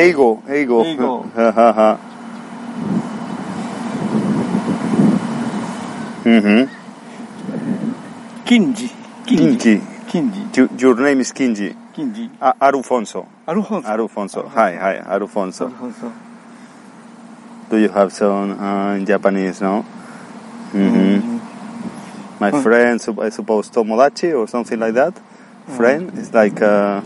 Eigo. Eigo. Hahaha. Mhm. Kinji. Kinji. Kinji. Your, name is Kinji. Kinji. A- Arufonso. Alfonso. Arufonso. Hi, hi, Arufonso. Alfonso. Do you have some uh, in Japanese, no? Mhm. My Oh. friend, I suppose Tomodachi or something like that. Friend, it's like uh,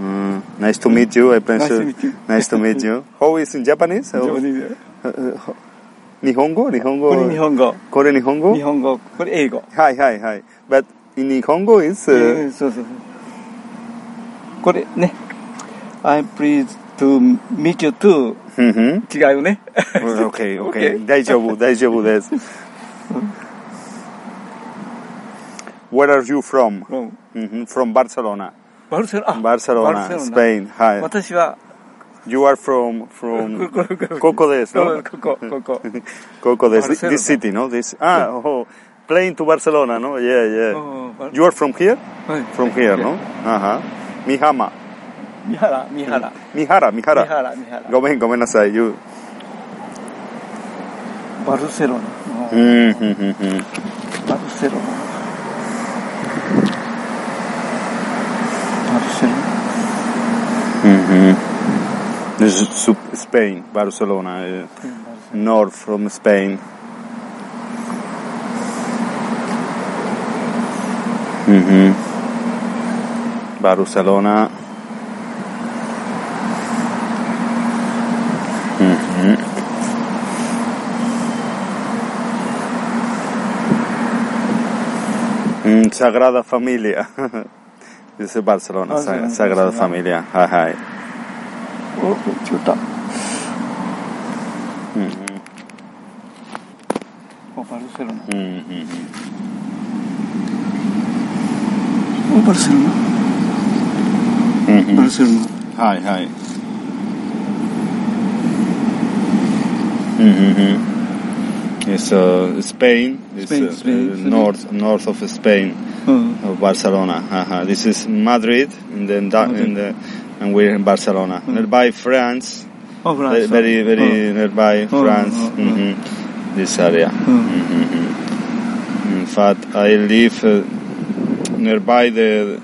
uh, nice to meet you. I Nice to pensé- meet you. Nice to meet you. How is in Japanese? How- 上手で Nihongo? Nihongo? これ日本語。 Kore Nihongo? 日本語。これ英語。 Hi, hi, hi. But in Nihongo is え uh, ーそうそうそう。これね。I'm pleased to meet you too. mhm. 違うね。 okay, okay. Okay. 大丈夫、大丈夫です。Where are you from? From Mhm, From Barcelona. Barcelona. Ah, Barcelona, Barcelona. Spain. Hi. You are from from Coco des, no? Coco, Coco. Coco des, this, this city, no? This ah, oh, playing to Barcelona, no? Yeah, yeah. Oh, you are from here? From here, no? Ajá. Mihama. Mihara, Mihara. Mihara, Mihara. Mihara, Mihara. Gomen, gomen asai. You. Barcelona. Oh. Mm -hmm. Barcelona. This is Sup- Spain, Barcelona, uh, north from Spain. Mhm. Barcelona. Mm, Sagrada Familia. Is ah, Barcelona, Sagrada Barcelona. Familia. hi. Oh, chuta. Mm -hmm. Barcelona. Mm -hmm. O Barcelona. Mm -hmm. Barcelona. Hi, hi. Mm It's uh, Spain. Uh, Spain. Uh, Spain. north north of Spain. Hmm. Barcelona. Uh-huh. This is Madrid, and then da- And, the, and we're in Barcelona, mm. nearby France. Oh, France. Very, very oh. nearby hmm. France. Mm-hmm. This area. Mm-hmm. mm-hmm. In fact, I live uh, nearby the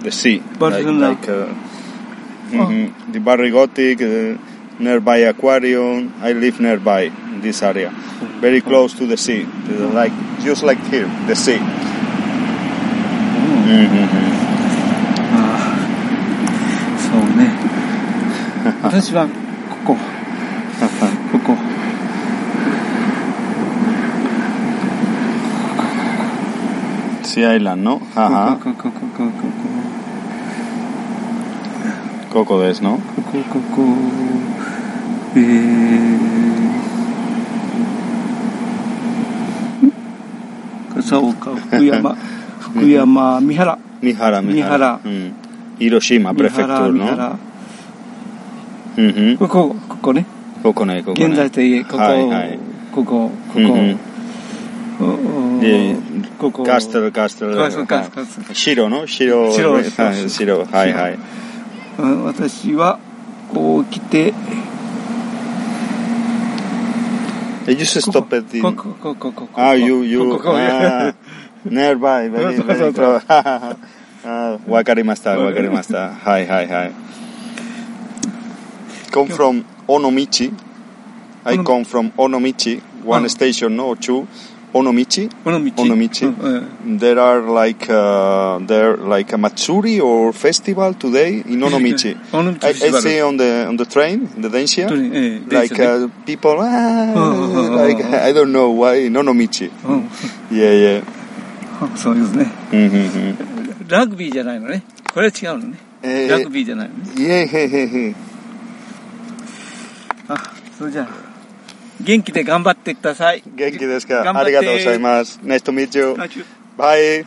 the sea, Barcelona. like, like uh, oh. mm-hmm. the Barrio Gothic, uh, nearby aquarium. I live nearby this area, very close to the sea, like just like here, the sea. ああそうね。私はここ。ここ。シアイランの母。ここここここ。ここここですの？ここここ。えー。そうか福山。福山、三原。三原三原、うん、広島プレフェクトルの三原。うんここここね。ここねここね。現在といえここ、はいはい、ここここ、うんうん。で、ここ。カステル、カステル。白の白。白、はい、白。はいはい。私は、こう来て、You should stop at the... ここここここ。Ah, you, you... Ah, ここ、ここ ah, nearby, very, そうそう very そう close. ah, wakarimashita, wakarimashita. Hi, hi, hi. Come from Onomichi. I Onom- come from Onomichi, one Ah. station, no, two. Onomichi. Onomichi. Onomichi. Uh, There are like uh, there like a Matsuri or festival today in Onomichi. Onomichi I, I festival. see on the on the train, the Densha, Train, eh, like Densha, uh, people. Ah, Oh, oh, oh, like oh. I don't know why in Onomichi. うん、 Yeah, yeah. そうですね。ラグビーじゃないのね。これは違うのね。ラグビーじゃないのね。あ、それじゃあ。元気で頑張ってください。元気ですか？ありがとうございます。ナイストミーチュー。バイ。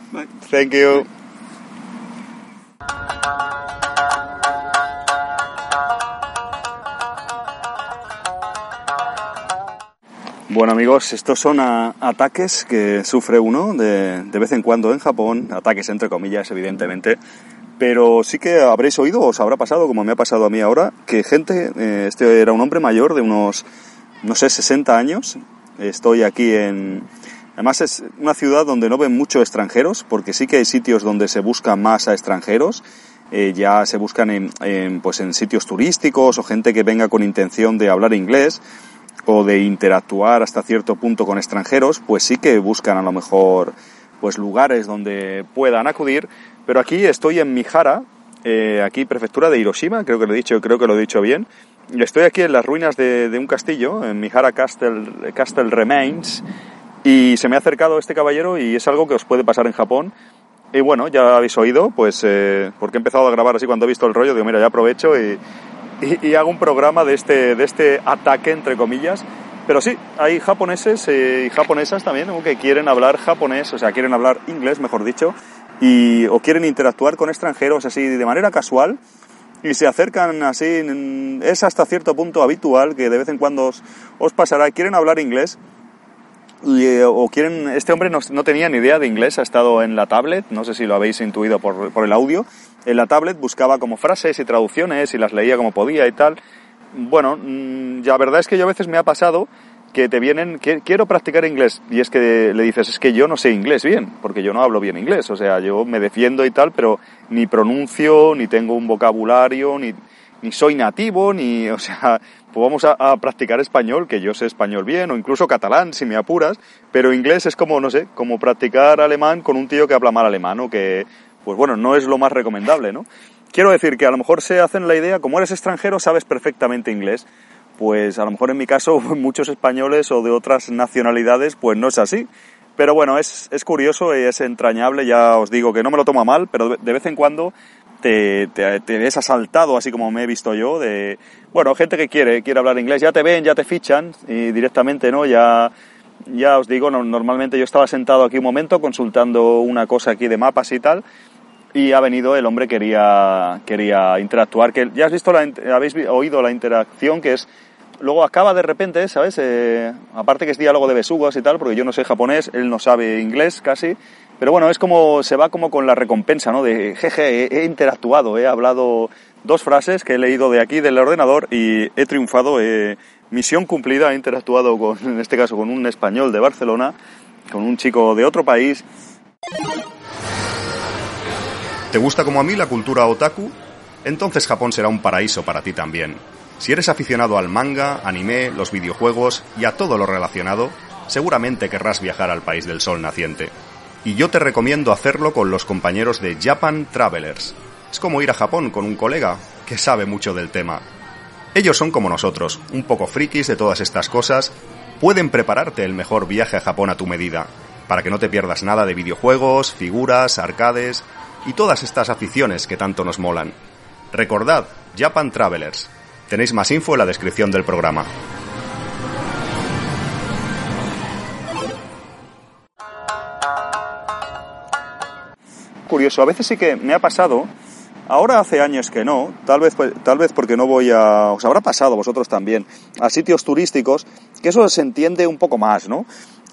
Thank you. Bueno amigos, estos son ataques que sufre uno de, vez en cuando en Japón, ataques entre comillas evidentemente, pero sí que habréis oído, os habrá pasado, como me ha pasado a mí ahora, que gente, eh, este era un hombre mayor de unos, no sé, 60 años, estoy aquí en... Además es una ciudad donde no ven mucho extranjeros, porque sí que hay sitios donde se buscan más a extranjeros, eh, ya se buscan en, pues en sitios turísticos o gente que venga con intención de hablar inglés o de interactuar hasta cierto punto con extranjeros, pues sí que buscan a lo mejor pues lugares donde puedan acudir, pero aquí estoy en Mihara, eh, aquí prefectura de Hiroshima, creo que lo he dicho, creo que lo he dicho bien. Estoy aquí en las ruinas de, de un castillo, en Mihara Castle, Castle Remains, y se me ha acercado este caballero y es algo que os puede pasar en Japón. Y bueno, ya habéis oído, pues eh, porque he empezado a grabar así cuando he visto el rollo, digo, mira, ya aprovecho y, y, y hago un programa de este, de este ataque, entre comillas. Pero sí, hay japoneses eh, y japonesas también ¿no? que quieren hablar japonés, o sea, quieren hablar inglés, mejor dicho, y, o quieren interactuar con extranjeros así de manera casual y se acercan así, es hasta cierto punto habitual que de vez en cuando os, os pasará, quieren hablar inglés eh, o quieren, este hombre no, no tenía ni idea de inglés, ha estado en la tablet, no sé si lo habéis intuido por, por el audio, en la tablet buscaba como frases y traducciones y las leía como podía y tal. Bueno, mm, la verdad es que yo a veces me ha pasado que te vienen, quiero practicar inglés, y es que le dices, es que yo no sé inglés bien, porque yo no hablo bien inglés, o sea, yo me defiendo y tal, pero ni pronuncio, ni tengo un vocabulario, ni, ni soy nativo, ni, o sea, pues vamos a, a practicar español, que yo sé español bien, o incluso catalán, si me apuras, pero inglés es como, no sé, como practicar alemán con un tío que habla mal alemán, o que, pues bueno, no es lo más recomendable, ¿no? Quiero decir que a lo mejor se hacen la idea, como eres extranjero, sabes perfectamente inglés, pues a lo mejor en mi caso muchos españoles o de otras nacionalidades, pues no es así. Pero bueno, es, es curioso es entrañable, ya os digo que no me lo toma mal, pero de vez en cuando te, te, ves asaltado, así como me he visto yo, de, bueno, gente que quiere, quiere hablar inglés, ya te ven, ya te fichan y directamente, ¿no? Ya, ya os digo, no, normalmente yo estaba sentado aquí un momento consultando una cosa aquí de mapas y tal, y ha venido el hombre quería quería interactuar que ya has visto la, habéis oído la interacción que es luego acaba de repente sabes eh, aparte que es diálogo de besugos y tal porque yo no sé japonés él no sabe inglés casi pero bueno es como se va como con la recompensa no de jeje he, interactuado he hablado dos frases que he leído de aquí del ordenador y he triunfado he, misión cumplida he interactuado con en este caso con un español de Barcelona con un chico de otro país ¿Te gusta como a mí la cultura otaku? Entonces Japón será un paraíso para ti también. Si eres aficionado al manga, anime, los videojuegos y a todo lo relacionado, seguramente querrás viajar al país del sol naciente. Y yo te recomiendo hacerlo con los compañeros de Japan Travelers. Es como ir a Japón con un colega que sabe mucho del tema. Ellos son como nosotros, un poco frikis de todas estas cosas, pueden prepararte el mejor viaje a Japón a tu medida, para que no te pierdas nada de videojuegos, figuras, arcades y todas estas aficiones que tanto nos molan. Recordad, Japan Travelers. Tenéis más info en la descripción del programa. Curioso, a veces sí que me ha pasado, ahora hace años que no, tal vez, tal vez porque no voy a, os habrá pasado vosotros también, a sitios turísticos, que eso se entiende un poco más, ¿no?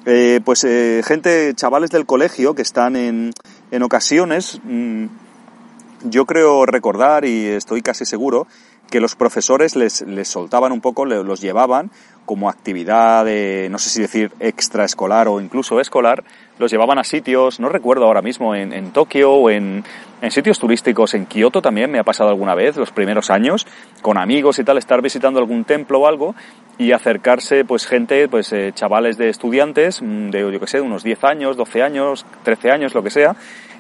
Eh, pues eh, gente, chavales del colegio que están en, en ocasiones, mmm, yo creo recordar y estoy casi seguro que los profesores les, les soltaban un poco, los llevaban como actividad, de, no sé si decir extraescolar o incluso escolar, los llevaban a sitios, no recuerdo ahora mismo, en, en Tokio o en, en sitios turísticos, en Kioto también me ha pasado alguna vez, los primeros años, con amigos y tal, estar visitando algún templo o algo y acercarse pues gente, pues eh, chavales de estudiantes, mm, de yo que sé, unos 10 años, 12 años, 13 años, lo que sea,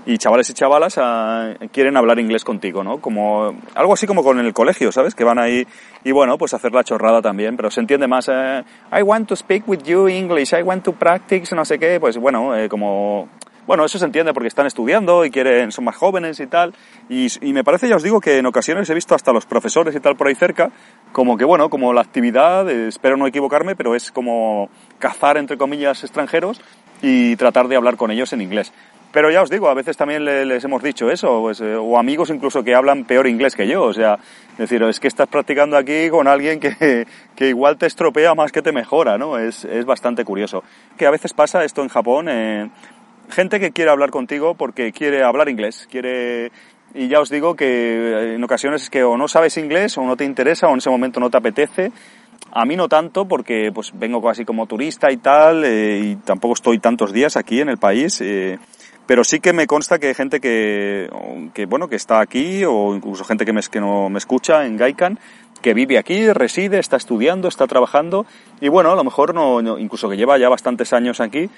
y chavales y chavalas ah, quieren hablar inglés contigo, ¿no? Como algo así como con el colegio, ¿sabes? Que van ahí y bueno, pues hacer la chorrada también, pero se entiende más eh, I want to speak with you English, I want to practice, no sé qué, pues bueno, eh, como bueno, eso se entiende porque están estudiando y quieren, son más jóvenes y tal. Y, y, me parece, ya os digo, que en ocasiones he visto hasta los profesores y tal por ahí cerca, como que, bueno, como la actividad, eh, espero no equivocarme, pero es como cazar, entre comillas, extranjeros y tratar de hablar con ellos en inglés. Pero ya os digo, a veces también les hemos dicho eso, pues, eh, o amigos incluso que hablan peor inglés que yo, o sea, es decir, es que estás practicando aquí con alguien que, que igual te estropea más que te mejora, ¿no? Es, es bastante curioso. Que a veces pasa esto en Japón, eh, gente que quiere hablar contigo porque quiere hablar inglés, quiere y ya os digo que en ocasiones es que o no sabes inglés o no te interesa o en ese momento no te apetece. A mí no tanto porque pues vengo casi como turista y tal eh, y tampoco estoy tantos días aquí en el país. Eh, pero sí que me consta que hay gente que, que, bueno, que está aquí o incluso gente que, me, que no me escucha en Gaikan que vive aquí, reside, está estudiando, está trabajando y bueno, a lo mejor no, no, incluso que lleva ya bastantes años aquí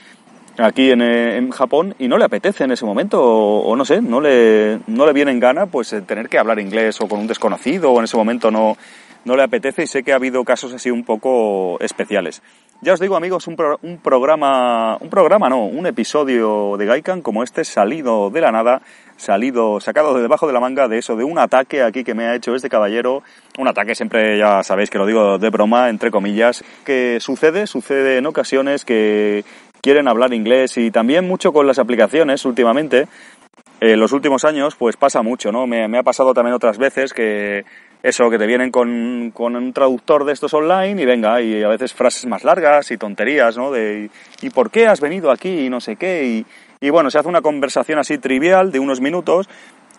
aquí en, en, Japón y no le apetece en ese momento o, o, no sé, no le, no le viene en gana pues eh, tener que hablar inglés o con un desconocido o en ese momento no, no le apetece y sé que ha habido casos así un poco especiales. Ya os digo amigos, un, pro, un programa, un programa no, un episodio de Gaikan como este salido de la nada, salido, sacado de debajo de la manga de eso, de un ataque aquí que me ha hecho este caballero, un ataque siempre ya sabéis que lo digo de broma, entre comillas, que sucede, sucede en ocasiones que quieren hablar inglés y también mucho con las aplicaciones últimamente. En los últimos años, pues pasa mucho, ¿no? Me, ha pasado también otras veces que eso, que te vienen con, un traductor de estos online y venga, y a veces frases más largas y tonterías, ¿no? De, ¿y por qué has venido aquí? Y no sé qué. Y, y bueno, se hace una conversación así trivial de unos minutos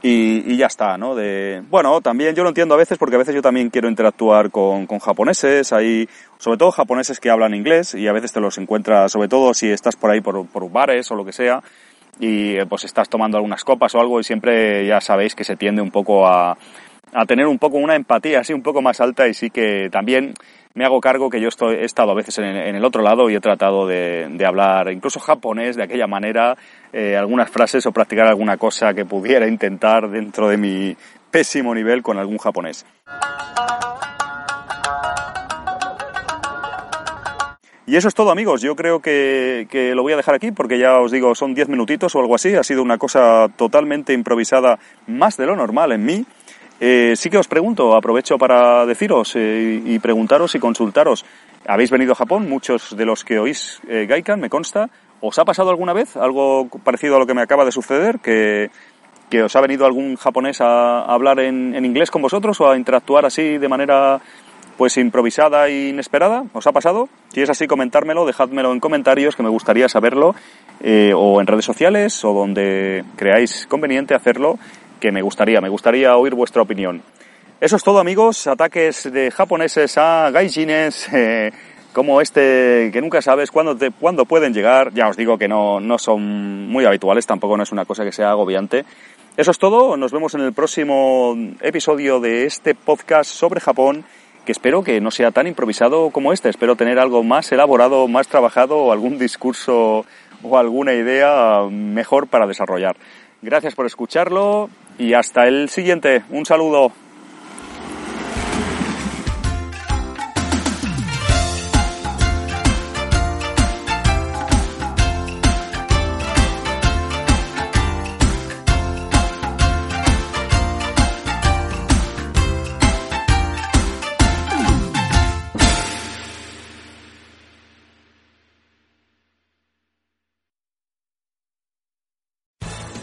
y, y, ya está, ¿no? De, bueno, también yo lo entiendo a veces porque a veces yo también quiero interactuar con, con, japoneses, hay sobre todo japoneses que hablan inglés y a veces te los encuentras, sobre todo si estás por ahí por, por bares o lo que sea y eh, pues estás tomando algunas copas o algo y siempre ya sabéis que se tiende un poco a, a tener un poco una empatía así un poco más alta y sí que también me hago cargo que yo estoy, he estado a veces en, en el otro lado y he tratado de, de, hablar incluso japonés de aquella manera, eh, algunas frases o practicar alguna cosa que pudiera intentar dentro de mi pésimo nivel con algún japonés. Y eso es todo amigos, yo creo que, que, lo voy a dejar aquí porque ya os digo, son 10 minutitos o algo así, ha sido una cosa totalmente improvisada, más de lo normal en mí. Eh, sí que os pregunto, aprovecho para deciros eh, y preguntaros y consultaros. ¿Habéis venido a Japón? Muchos de los que oís eh, Gaikan, me consta. ¿Os ha pasado alguna vez algo parecido a lo que me acaba de suceder? ¿Que, que os ha venido algún japonés a, a hablar en, en, inglés con vosotros o a interactuar así de manera pues improvisada e inesperada? ¿Os ha pasado? Si es así, comentármelo, dejádmelo en comentarios que me gustaría saberlo eh, o en redes sociales o donde creáis conveniente hacerlo que me gustaría, me gustaría oír vuestra opinión. Eso es todo amigos, ataques de japoneses a gaijines eh, como este que nunca sabes cuándo, te, cuándo pueden llegar, ya os digo que no, no son muy habituales, tampoco no es una cosa que sea agobiante. Eso es todo, nos vemos en el próximo episodio de este podcast sobre Japón, que espero que no sea tan improvisado como este, espero tener algo más elaborado, más trabajado o algún discurso o alguna idea mejor para desarrollar. Gracias por escucharlo y hasta el siguiente. Un saludo.